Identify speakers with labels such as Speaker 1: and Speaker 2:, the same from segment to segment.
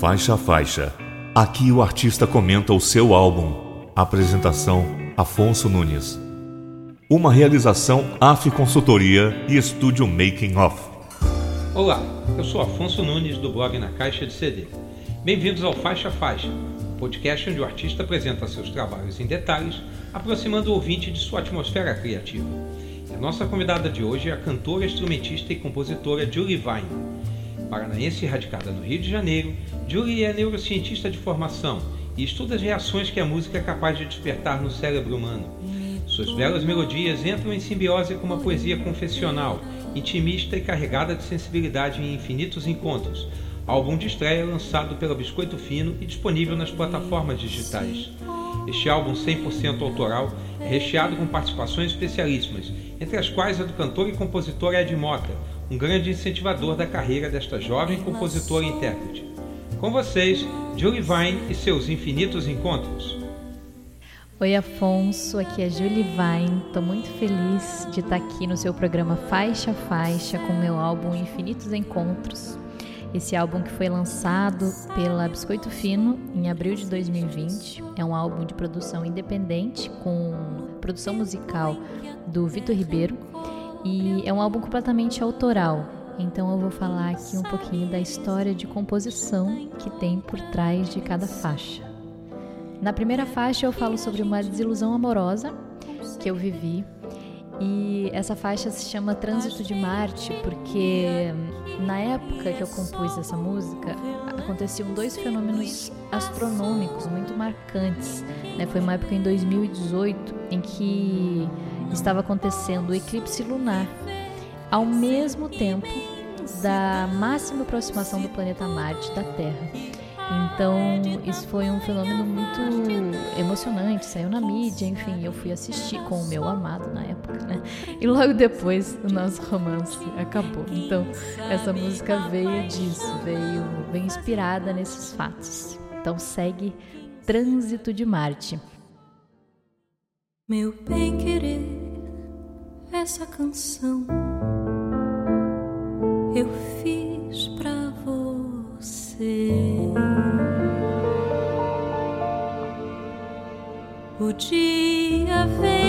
Speaker 1: Faixa a faixa. Aqui o artista comenta o seu álbum. Apresentação: Afonso Nunes. Uma realização AF Consultoria e Estúdio Making Off.
Speaker 2: Olá, eu sou Afonso Nunes do blog Na Caixa de CD. Bem-vindos ao Faixa a Faixa, podcast onde o artista apresenta seus trabalhos em detalhes, aproximando o ouvinte de sua atmosfera criativa. E a nossa convidada de hoje é a cantora, instrumentista e compositora Julie Vine. Paranaense radicada no Rio de Janeiro, Julie é neurocientista de formação e estuda as reações que a música é capaz de despertar no cérebro humano. Suas belas melodias entram em simbiose com uma poesia confessional, intimista e carregada de sensibilidade em infinitos encontros. Álbum de estreia lançado pela Biscoito Fino e disponível nas plataformas digitais. Este álbum 100% autoral é recheado com participações especialíssimas, entre as quais a do cantor e compositor Ed Mota, um grande incentivador da carreira desta jovem compositora e intérprete. Com vocês, Julie Vine e seus infinitos encontros.
Speaker 3: Oi, Afonso, aqui é Julie Vine. Estou muito feliz de estar aqui no seu programa Faixa a Faixa com meu álbum Infinitos Encontros. Esse álbum que foi lançado pela Biscoito Fino em abril de 2020 é um álbum de produção independente com produção musical do Vitor Ribeiro e é um álbum completamente autoral. Então eu vou falar aqui um pouquinho da história de composição que tem por trás de cada faixa. Na primeira faixa eu falo sobre uma desilusão amorosa que eu vivi e essa faixa se chama Trânsito de Marte porque na época que eu compus essa música aconteciam dois fenômenos astronômicos muito marcantes. Né? Foi uma época em 2018 em que estava acontecendo o eclipse lunar, ao mesmo tempo da máxima aproximação do planeta Marte da Terra. Então, isso foi um fenômeno muito emocionante, saiu na mídia, enfim, eu fui assistir com o meu amado na época, né? E logo depois o nosso romance acabou. Então, essa música veio disso, veio, veio inspirada nesses fatos. Então, segue Trânsito de Marte.
Speaker 4: Meu bem querer essa canção eu fiz pra você. O dia vem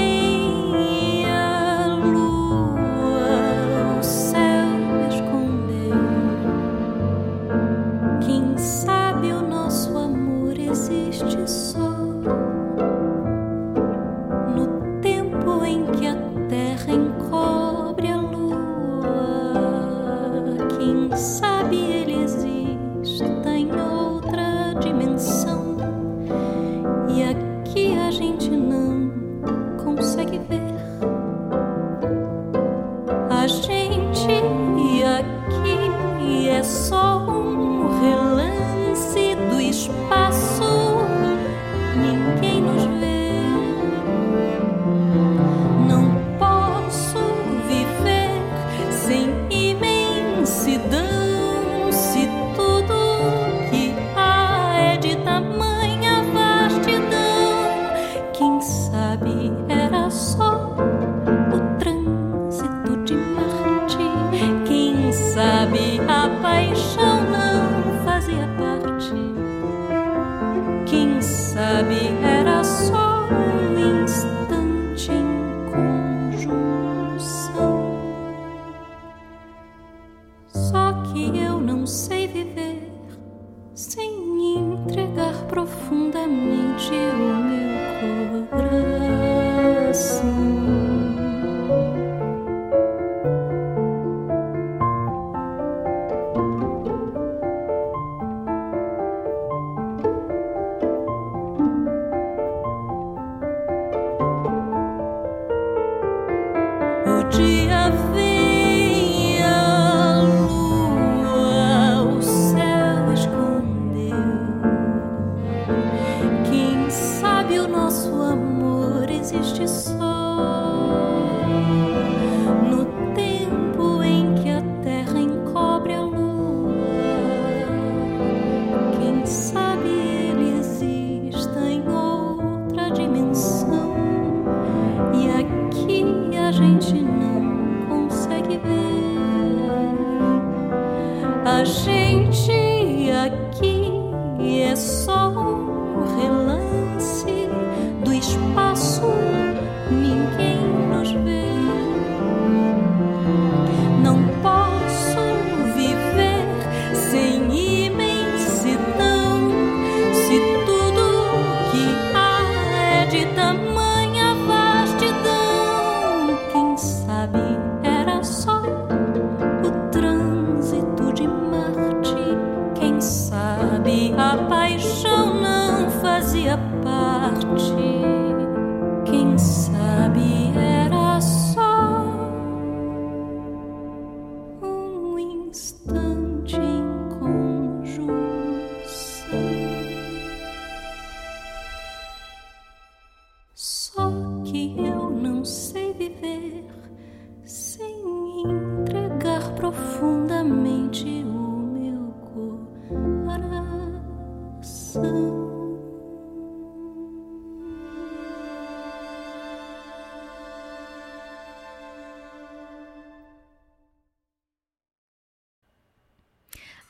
Speaker 4: A gente aqui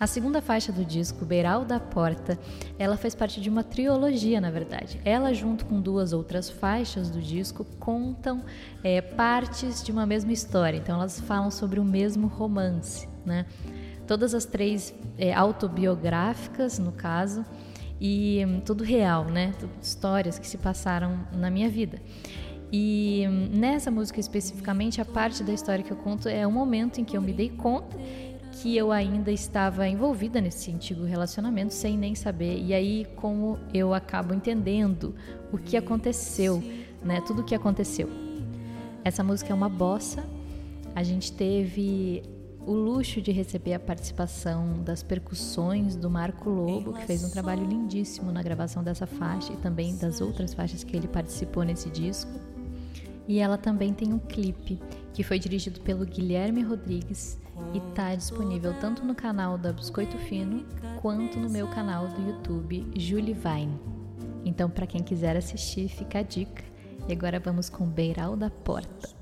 Speaker 3: A segunda faixa do disco, Beiral da Porta, ela faz parte de uma trilogia, na verdade. Ela, junto com duas outras faixas do disco, contam é, partes de uma mesma história. Então, elas falam sobre o mesmo romance, né? Todas as três é, autobiográficas, no caso, e hum, tudo real, né? Tudo histórias que se passaram na minha vida. E hum, nessa música especificamente, a parte da história que eu conto é o momento em que eu me dei conta que eu ainda estava envolvida nesse antigo relacionamento sem nem saber. E aí como eu acabo entendendo o que aconteceu, né? Tudo o que aconteceu. Essa música é uma bossa. A gente teve o luxo de receber a participação das percussões do Marco Lobo, que fez um trabalho lindíssimo na gravação dessa faixa e também das outras faixas que ele participou nesse disco. E ela também tem um clipe que foi dirigido pelo Guilherme Rodrigues e está disponível tanto no canal da Biscoito Fino quanto no meu canal do YouTube Julie Vine. Então, para quem quiser assistir, fica a dica. E agora vamos com Beiral da Porta.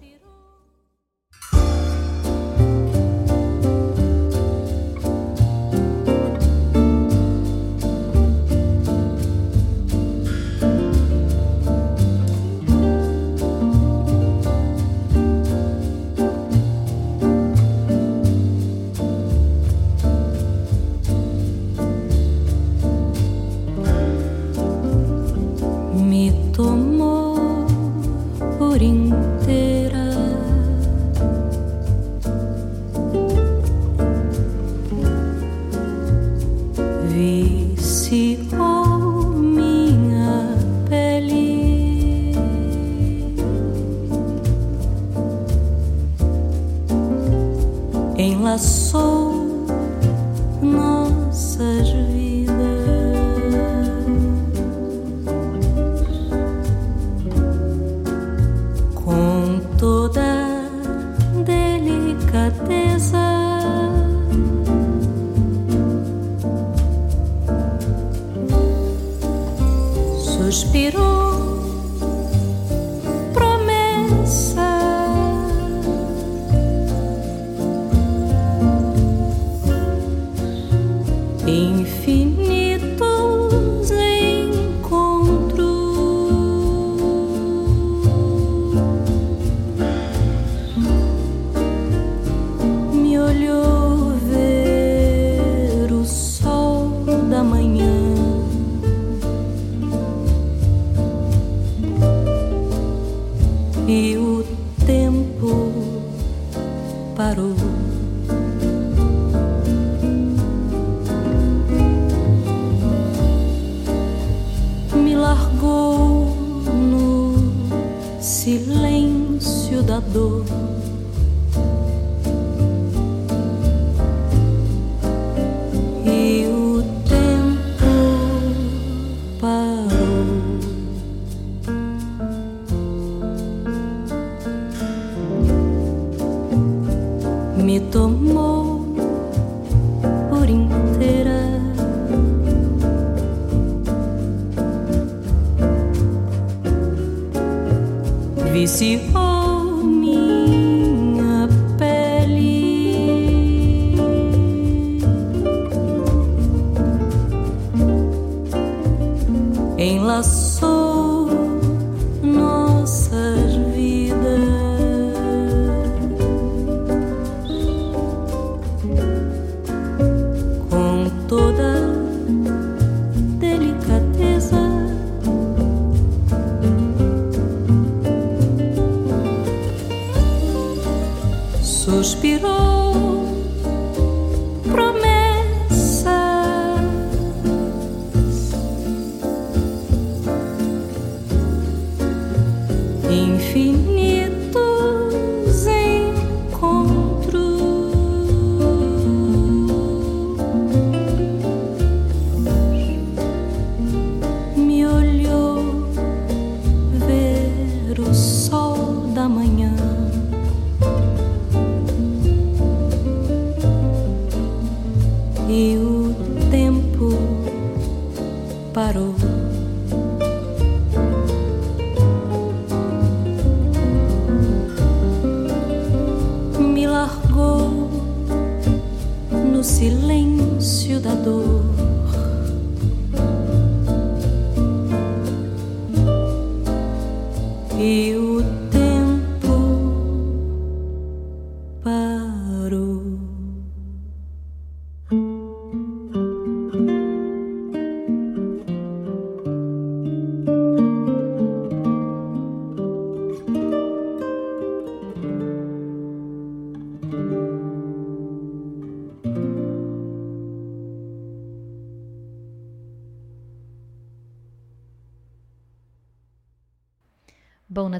Speaker 3: ela.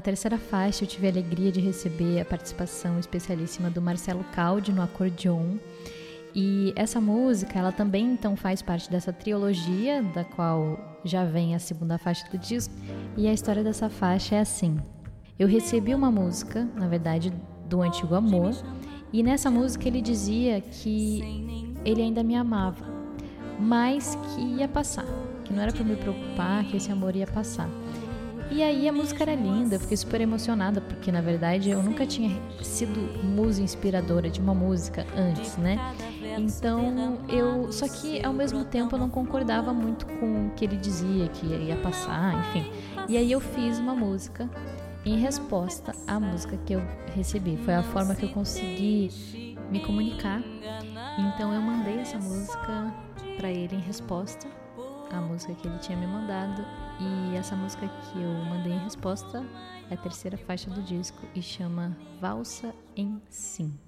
Speaker 3: Na terceira faixa eu tive a alegria de receber a participação especialíssima do Marcelo Caldi no acordeon. E essa música, ela também então faz parte dessa trilogia, da qual já vem a segunda faixa do disco. E a história dessa faixa é assim: eu recebi uma música, na verdade, do antigo amor, e nessa música ele dizia que ele ainda me amava, mas que ia passar, que não era para me preocupar, que esse amor ia passar. E aí a música era linda, fiquei super emocionada, porque na verdade eu nunca tinha sido musa inspiradora de uma música antes, né? Então eu. Só que ao mesmo tempo eu não concordava muito com o que ele dizia, que ia passar, enfim. E aí eu fiz uma música em resposta à música que eu recebi. Foi a forma que eu consegui me comunicar. Então eu mandei essa música para ele em resposta à música que ele tinha me mandado e essa música que eu mandei em resposta é a terceira faixa do disco e chama Valsa em Sim.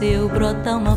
Speaker 4: Seu brota uma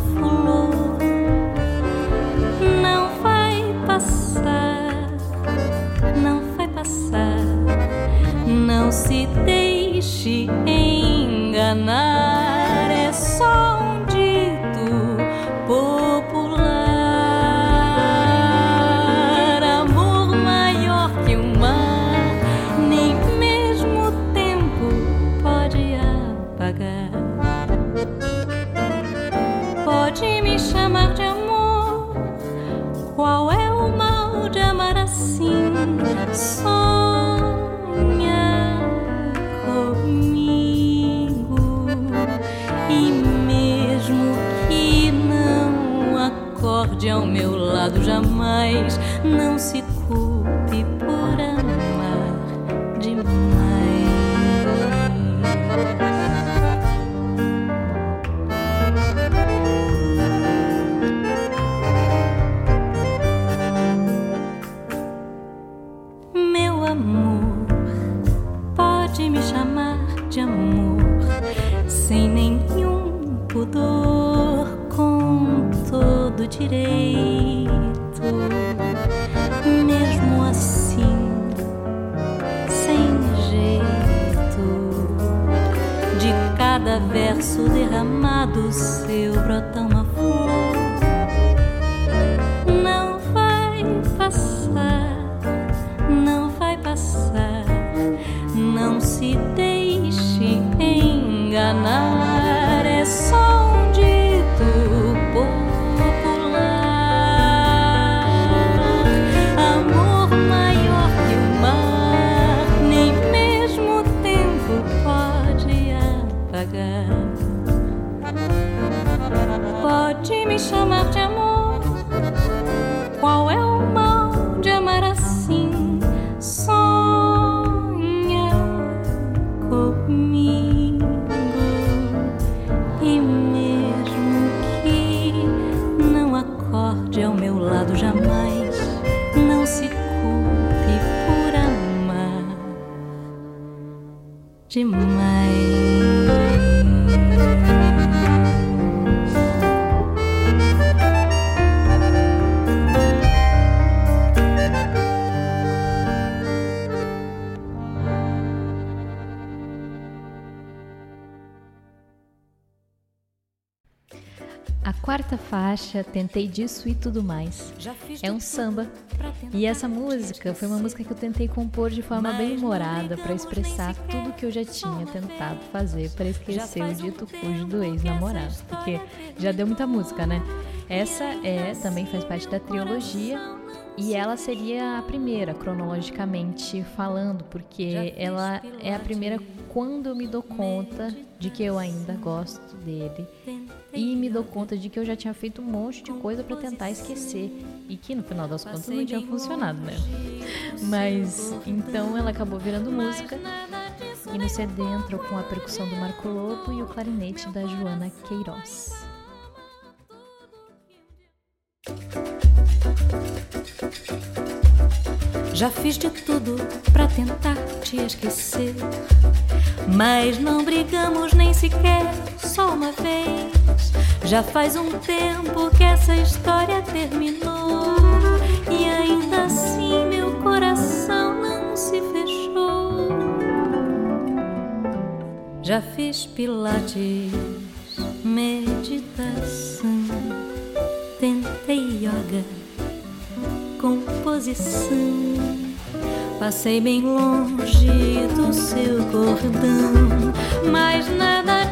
Speaker 3: faixa, Tentei Disso e Tudo Mais. É um samba. E essa música foi uma música que eu tentei compor de forma bem humorada para expressar tudo que eu já tinha tentado fazer para esquecer o dito cujo do ex-namorado. Porque já deu muita música, né? Essa é também faz parte da trilogia e ela seria a primeira, cronologicamente falando, porque ela é a primeira quando eu me dou conta de que eu ainda gosto dele e me dou conta de que eu já tinha feito um monte de coisa para tentar esquecer e que no final das contas não tinha funcionado, né? Mas então ela acabou virando música e no CD entrou com a percussão do Marco Lobo e o clarinete da Joana Queiroz.
Speaker 4: Já fiz de tudo para tentar te esquecer. Mas não brigamos nem sequer só uma vez. Já faz um tempo que essa história terminou. E ainda assim meu coração não se fechou. Já fiz pilates, meditação, tentei yoga, composição Passei bem longe do seu cordão, mas nada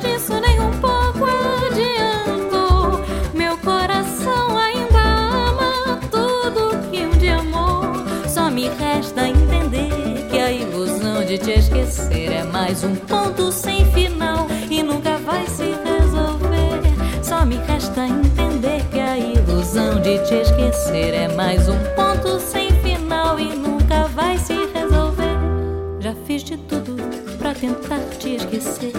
Speaker 4: de te esquecer é mais um ponto sem final e nunca vai se resolver. Só me resta entender que a ilusão de te esquecer é mais um ponto sem final e nunca vai se já fiz de tudo para tentar te esquecer.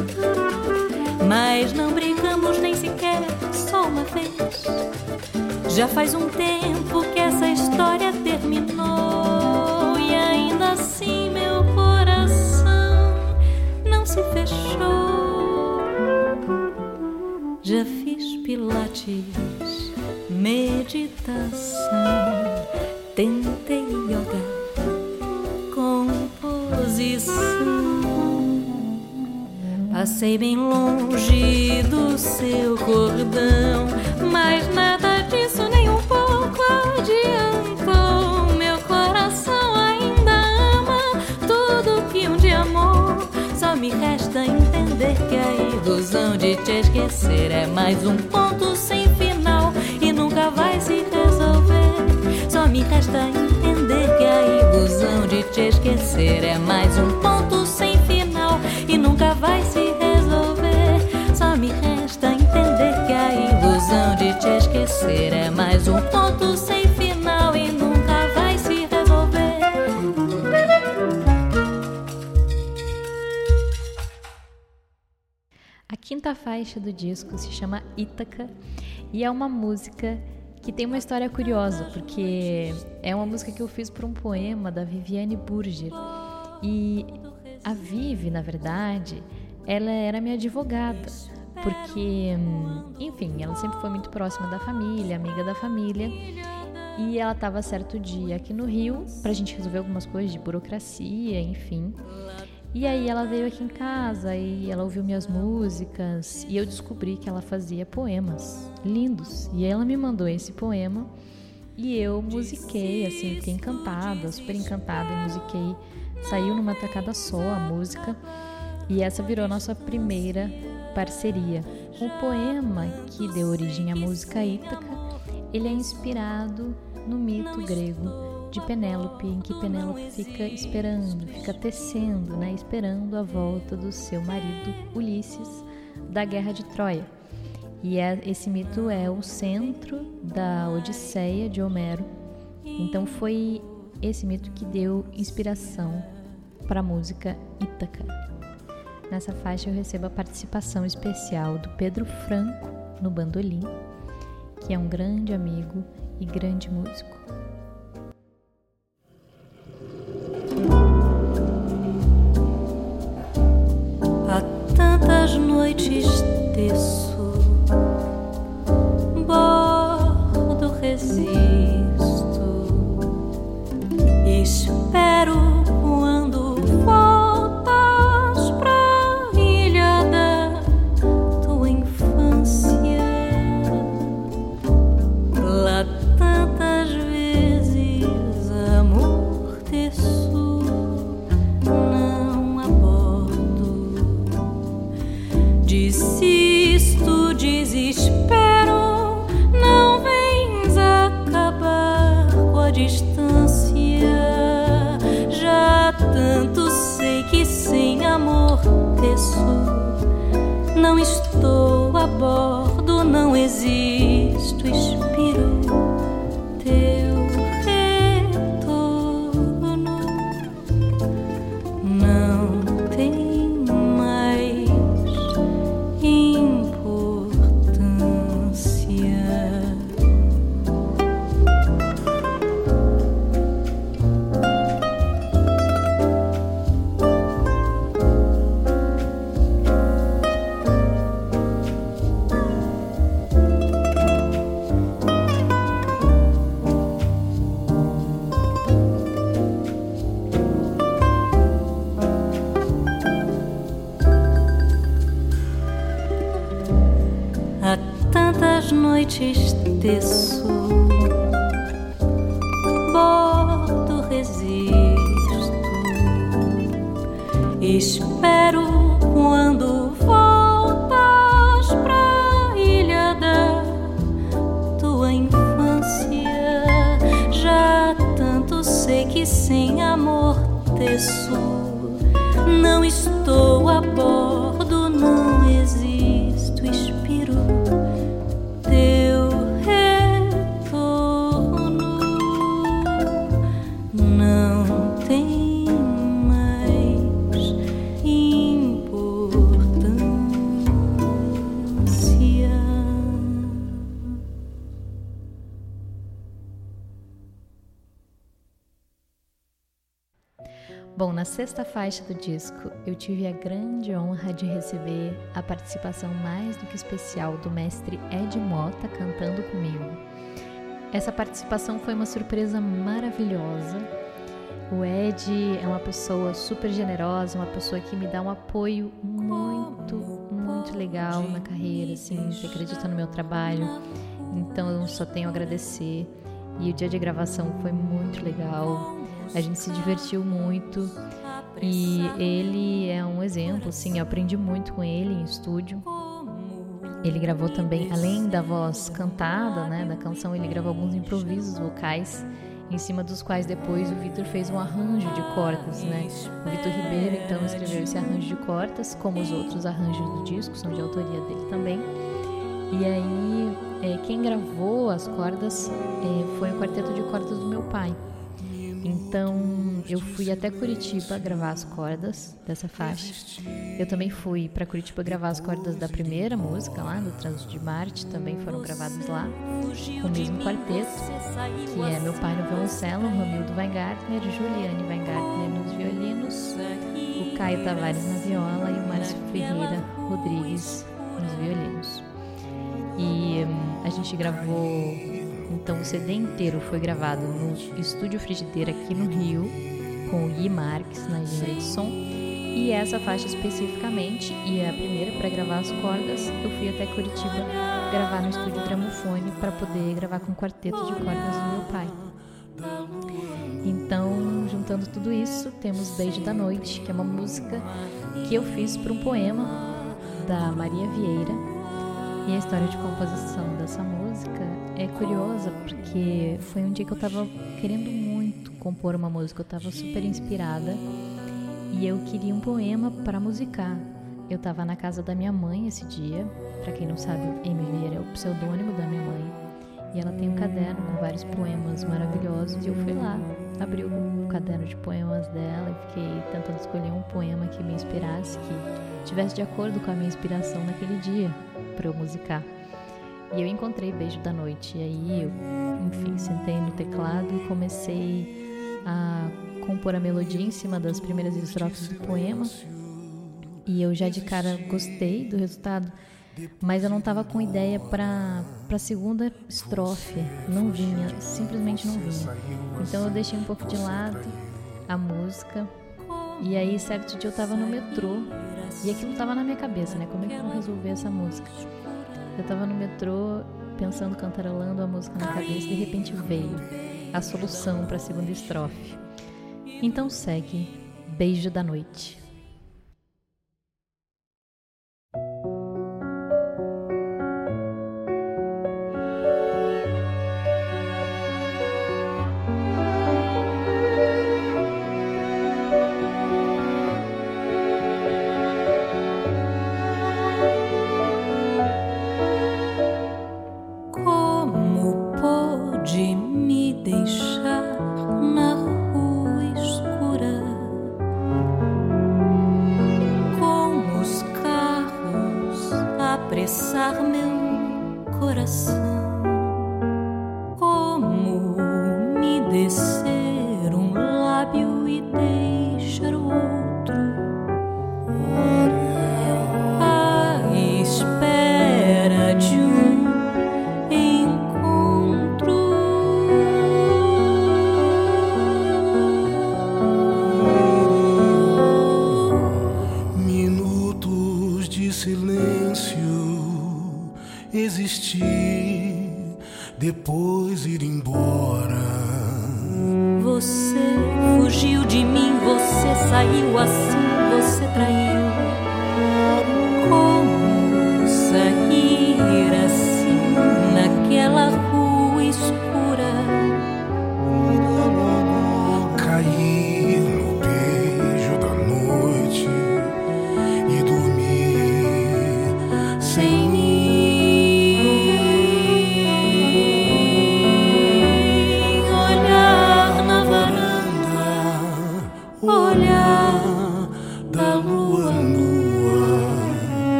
Speaker 4: Mas não brincamos nem sequer só uma vez. Já faz um tempo que essa história terminou. Se fechou. Já fiz pilates, meditação, tentei yoga Passei bem longe do seu cordão, mas nada ilusão de te esquecer é mais um ponto sem final e nunca vai se resolver. Só me resta entender que a ilusão de te esquecer é mais um ponto sem final e nunca vai se esquecer é mais um ponto sem
Speaker 3: quinta faixa do disco se chama Ítaca e é uma música que tem uma história curiosa, porque é uma música que eu fiz para um poema da Viviane Burger. E a Vivi, na verdade, ela era minha advogada porque, enfim, ela sempre foi muito próxima da família, amiga da família. E ela estava certo dia aqui no Rio pra gente resolver algumas coisas de burocracia, enfim. E aí ela veio aqui em casa e ela ouviu minhas músicas e eu descobri que ela fazia poemas lindos. E ela me mandou esse poema e eu musiquei, assim, fiquei encantada, super encantada e musiquei. Saiu numa tacada só a música e essa virou nossa primeira parceria. O poema que deu origem à música Ítaca, ele é inspirado no mito grego de Penélope, em que Penélope fica esperando, fica tecendo, né, esperando a volta do seu marido Ulisses da guerra de Troia. E é, esse mito é o centro da Odisseia de Homero. Então foi esse mito que deu inspiração para a música Ítaca. Nessa faixa eu recebo a participação especial do Pedro Franco no bandolim, que é um grande amigo e grande músico. Na sexta faixa do disco, eu tive a grande honra de receber a participação mais do que especial do mestre Ed Mota cantando comigo. Essa participação foi uma surpresa maravilhosa. O Ed é uma pessoa super generosa, uma pessoa que me dá um apoio muito, muito legal na carreira, assim, que acredita no meu trabalho. Então eu só tenho a agradecer. E o dia de gravação foi muito legal. A gente se divertiu muito e ele é um exemplo, sim, eu aprendi muito com ele em estúdio. Ele gravou também, além da voz cantada, né, da canção, ele gravou alguns improvisos vocais, em cima dos quais depois o Vitor fez um arranjo de cordas, né? O Vitor Ribeiro então escreveu esse arranjo de cordas, como os outros arranjos do disco são de autoria dele também. E aí, é, quem gravou as cordas é, foi o quarteto de cordas do meu pai. Então eu fui até Curitiba gravar as cordas dessa faixa. Eu também fui para Curitiba gravar as cordas da primeira música lá, do Trânsito de Marte, também foram gravadas lá, com o mesmo quarteto, que é meu pai no violoncelo, Romildo Weingartner, Juliane Weingartner nos violinos, o Caio Tavares na viola e o Márcio Ferreira Rodrigues nos violinos. E hum, a gente gravou então o CD inteiro foi gravado no Estúdio Frigideira aqui no Rio, com o Gui Marques na engenharia de som. E essa faixa especificamente, e é a primeira para gravar as cordas, eu fui até Curitiba gravar no estúdio Gramofone para poder gravar com o quarteto de cordas do meu pai. Então, juntando tudo isso, temos Beijo da Noite, que é uma música que eu fiz para um poema da Maria Vieira. E a história de composição dessa música é curiosa porque foi um dia que eu tava querendo muito compor uma música, eu tava super inspirada e eu queria um poema para musicar. Eu tava na casa da minha mãe esse dia, para quem não sabe, Amy Vieira é o pseudônimo da minha mãe, e ela tem um caderno com vários poemas maravilhosos e eu fui lá, abri o caderno de poemas dela e fiquei tentando escolher um poema que me inspirasse, que tivesse de acordo com a minha inspiração naquele dia para eu musicar. E eu encontrei Beijo da Noite. E aí eu, enfim, sentei no teclado e comecei a compor a melodia em cima das primeiras estrofes do poema.
Speaker 5: e eu já de cara gostei do resultado, mas eu não estava com ideia para a segunda estrofe. Não vinha, simplesmente não vinha. Então eu deixei um pouco de lado a música. E aí, certo dia eu estava no metrô e aquilo estava na minha cabeça, né? Como é que eu vou resolver essa música? Eu estava no metrô pensando, cantarolando a música na cabeça de repente veio a solução para a segunda estrofe. Então segue Beijo da Noite.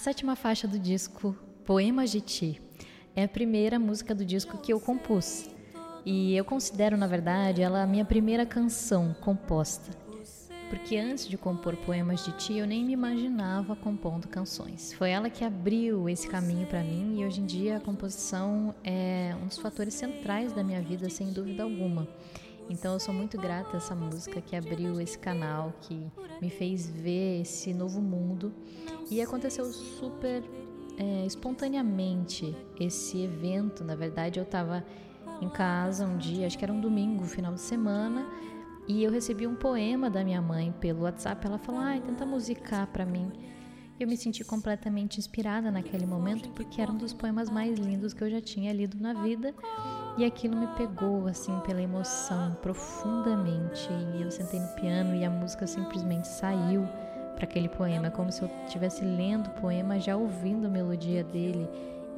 Speaker 5: Sétima faixa do disco, Poemas de Ti, é a primeira música do disco que eu compus. E eu considero, na verdade, ela a minha primeira canção composta. Porque antes de compor Poemas de Ti, eu nem me imaginava compondo canções. Foi ela que abriu esse caminho para mim e hoje em dia a composição é um dos fatores centrais da minha vida, sem dúvida alguma.
Speaker 3: Então eu sou muito grata a essa música que abriu esse canal, que me fez ver esse novo mundo. E aconteceu super é, espontaneamente esse evento. Na verdade, eu estava em casa um dia, acho que era um domingo, final de semana, e eu recebi um poema da minha mãe pelo WhatsApp. Ela falou: "Ai, tenta musicar para mim". Eu me senti completamente inspirada naquele momento porque era um dos poemas mais lindos que eu já tinha lido na vida e aquilo me pegou assim pela emoção profundamente. E eu sentei no piano e a música simplesmente saiu para aquele poema, é como se eu estivesse lendo o poema já ouvindo a melodia dele.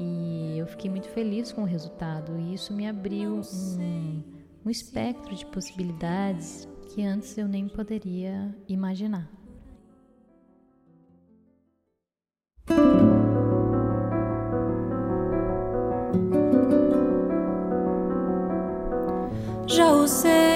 Speaker 3: E eu fiquei muito feliz com o resultado e isso me abriu um, um espectro de possibilidades que antes eu nem poderia imaginar.
Speaker 4: Já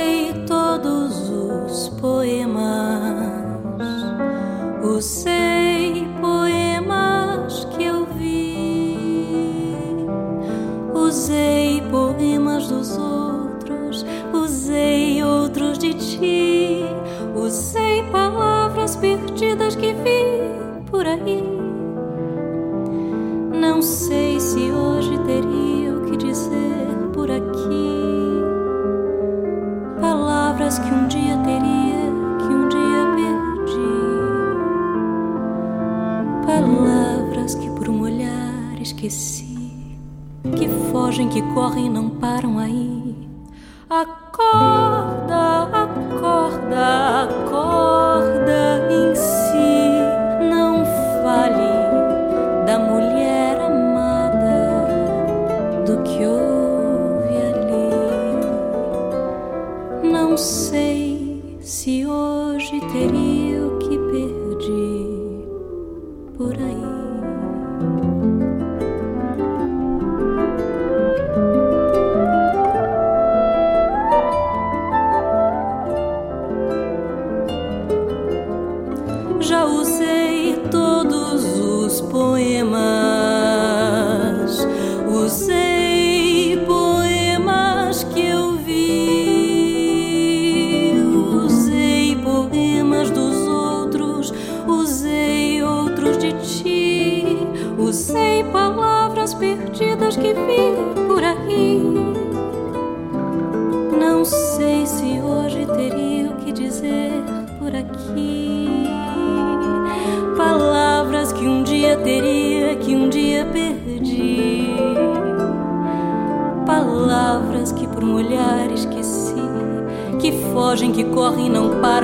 Speaker 4: esqueci. Que fogem, que correm, não param aí. Acorda,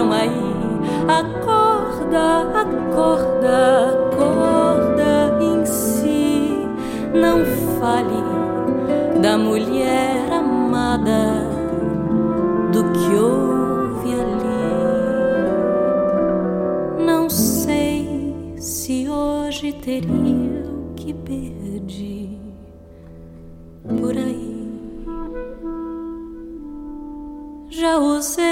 Speaker 4: param aí. Acorda, acorda, acorda em si. Não fale da mulher amada, do que houve ali. Não sei se hoje teria o que perdi por aí. Já usei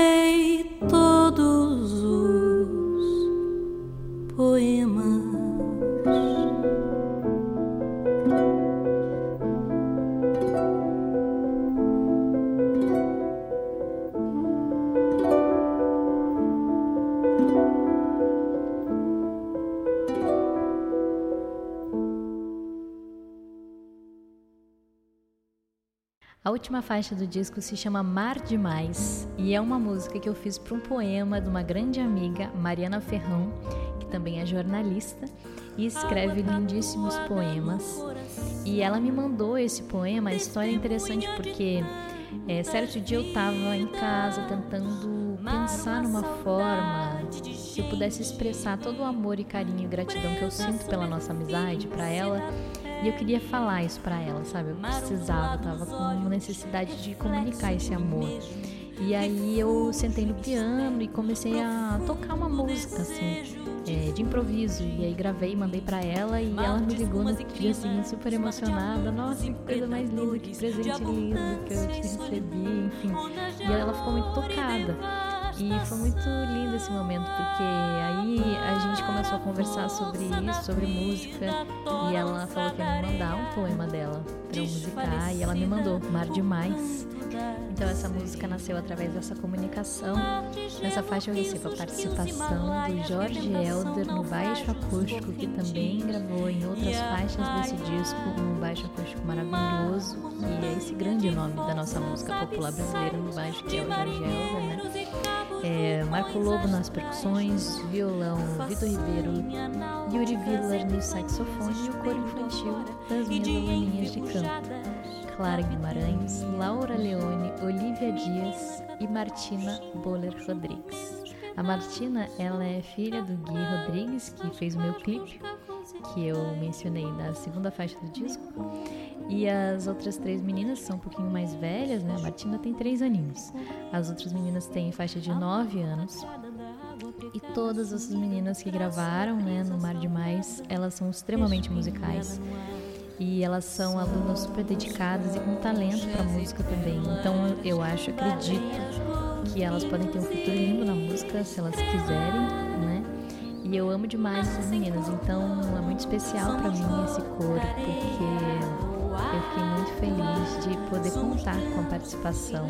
Speaker 3: última faixa do disco se chama Mar Demais e é uma música que eu fiz para um poema de uma grande amiga, Mariana Ferrão, que também é jornalista e escreve lindíssimos poemas. E ela me mandou esse poema, a história é interessante porque é, certo dia eu estava em casa tentando pensar numa forma que eu pudesse expressar todo o amor e carinho e gratidão que eu sinto pela nossa amizade para ela. E eu queria falar isso para ela, sabe? Eu precisava, tava com uma necessidade de comunicar esse amor. E aí eu sentei no piano e comecei a tocar uma música, assim, é, de improviso. E aí gravei, mandei para ela e ela me ligou no dia seguinte super emocionada. Nossa, que coisa mais linda, que presente lindo que eu te recebi, enfim. E ela ficou muito tocada. E foi muito lindo esse momento, porque aí a gente começou a conversar sobre isso, sobre música, e ela falou que ia me mandar um poema dela eu musicar, e ela me mandou Mar Demais. Então essa música nasceu através dessa comunicação. Nessa faixa eu recebo a participação do Jorge Elder no baixo acústico, que também gravou em outras faixas desse disco um baixo acústico maravilhoso, e é esse grande nome da nossa música popular brasileira no baixo, que é o Jorge Elder, né? É, Marco Lobo nas percussões, violão Vitor Ribeiro, Yuri Villar no saxofone e o coro infantil das minhas de canto. Clara Guimarães, Laura Leone, Olivia Dias e Martina Boller Rodrigues. A Martina, ela é filha do Gui Rodrigues, que fez o meu clipe, que eu mencionei na segunda faixa do disco. E as outras três meninas são um pouquinho mais velhas, né? A Martina tem três aninhos. As outras meninas têm faixa de nove anos. E todas essas meninas que gravaram, né, no Mar Demais, elas são extremamente musicais e elas são alunas super dedicadas e com talento para música também. Então eu acho, acredito que elas podem ter um futuro lindo na música se elas quiserem, né? E eu amo demais essas meninas, então é muito especial para mim esse coro, porque eu fiquei muito feliz de poder contar com a participação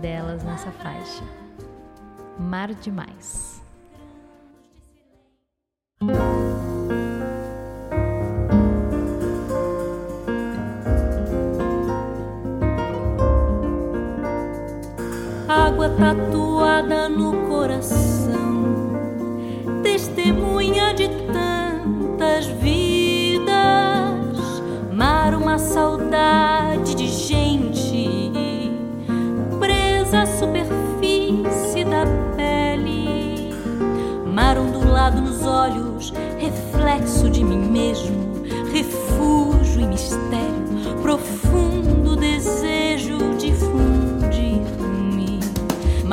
Speaker 3: delas nessa faixa. Mar demais.
Speaker 4: Tatuada no coração,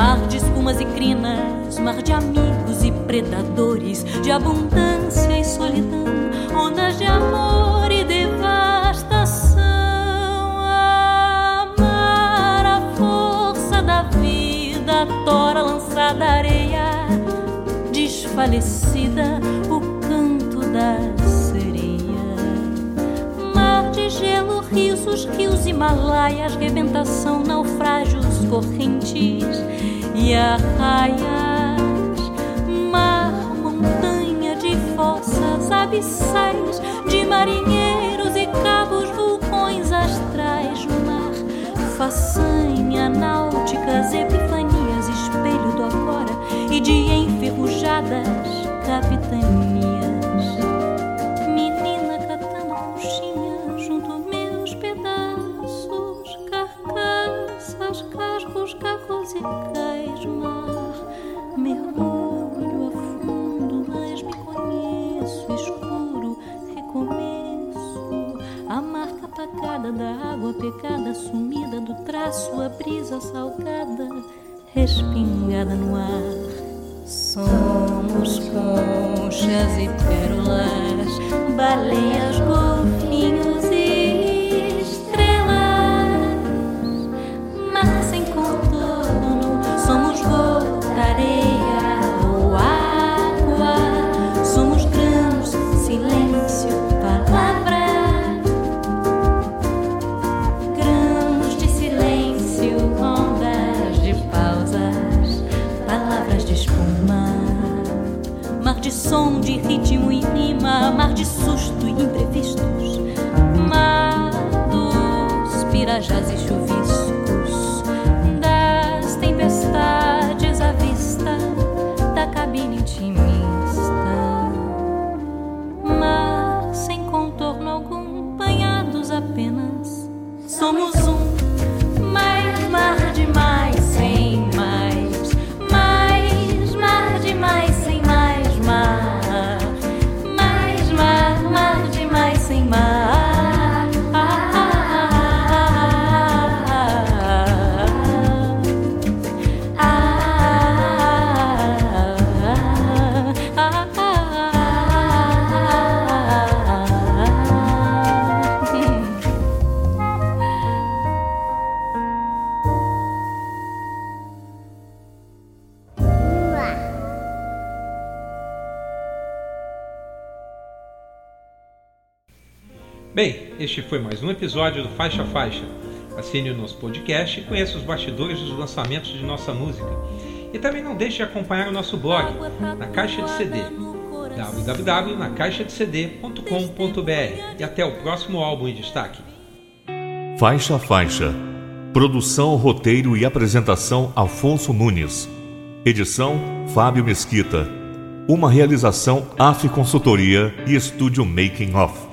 Speaker 4: Mar de espumas e crinas, mar de amigos e predadores, de abundância e solidão, ondas de amor e devastação. Amar a força da vida, tora lançada areia, desfalecida, o canto da sereia. Mar de gelo, rios, rios, Himalaias, rebentação, naufrágios, correntes e arraias, mar, montanha de fossas abissais, de marinheiros e cabos, vulcões astrais, mar, façanha, náuticas, epifanias, espelho do agora e de enferrujadas capitanias. Do traço, a brisa salgada, respingada no ar. Somos conchas e pérolas, baleias, som, de ritmo e rima, mar de susto e imprevistos, mar dos pirajás e chuviscos,
Speaker 2: este foi mais um episódio do Faixa Faixa. Assine o nosso podcast e conheça os bastidores dos lançamentos de nossa música. E também não deixe de acompanhar o nosso blog, na Caixa de CD, www.nacaixadecd.com.br. E até o próximo álbum em destaque.
Speaker 1: Faixa Faixa. Produção, roteiro e apresentação Afonso Nunes. Edição Fábio Mesquita. Uma realização AF Consultoria e Estúdio Making Off.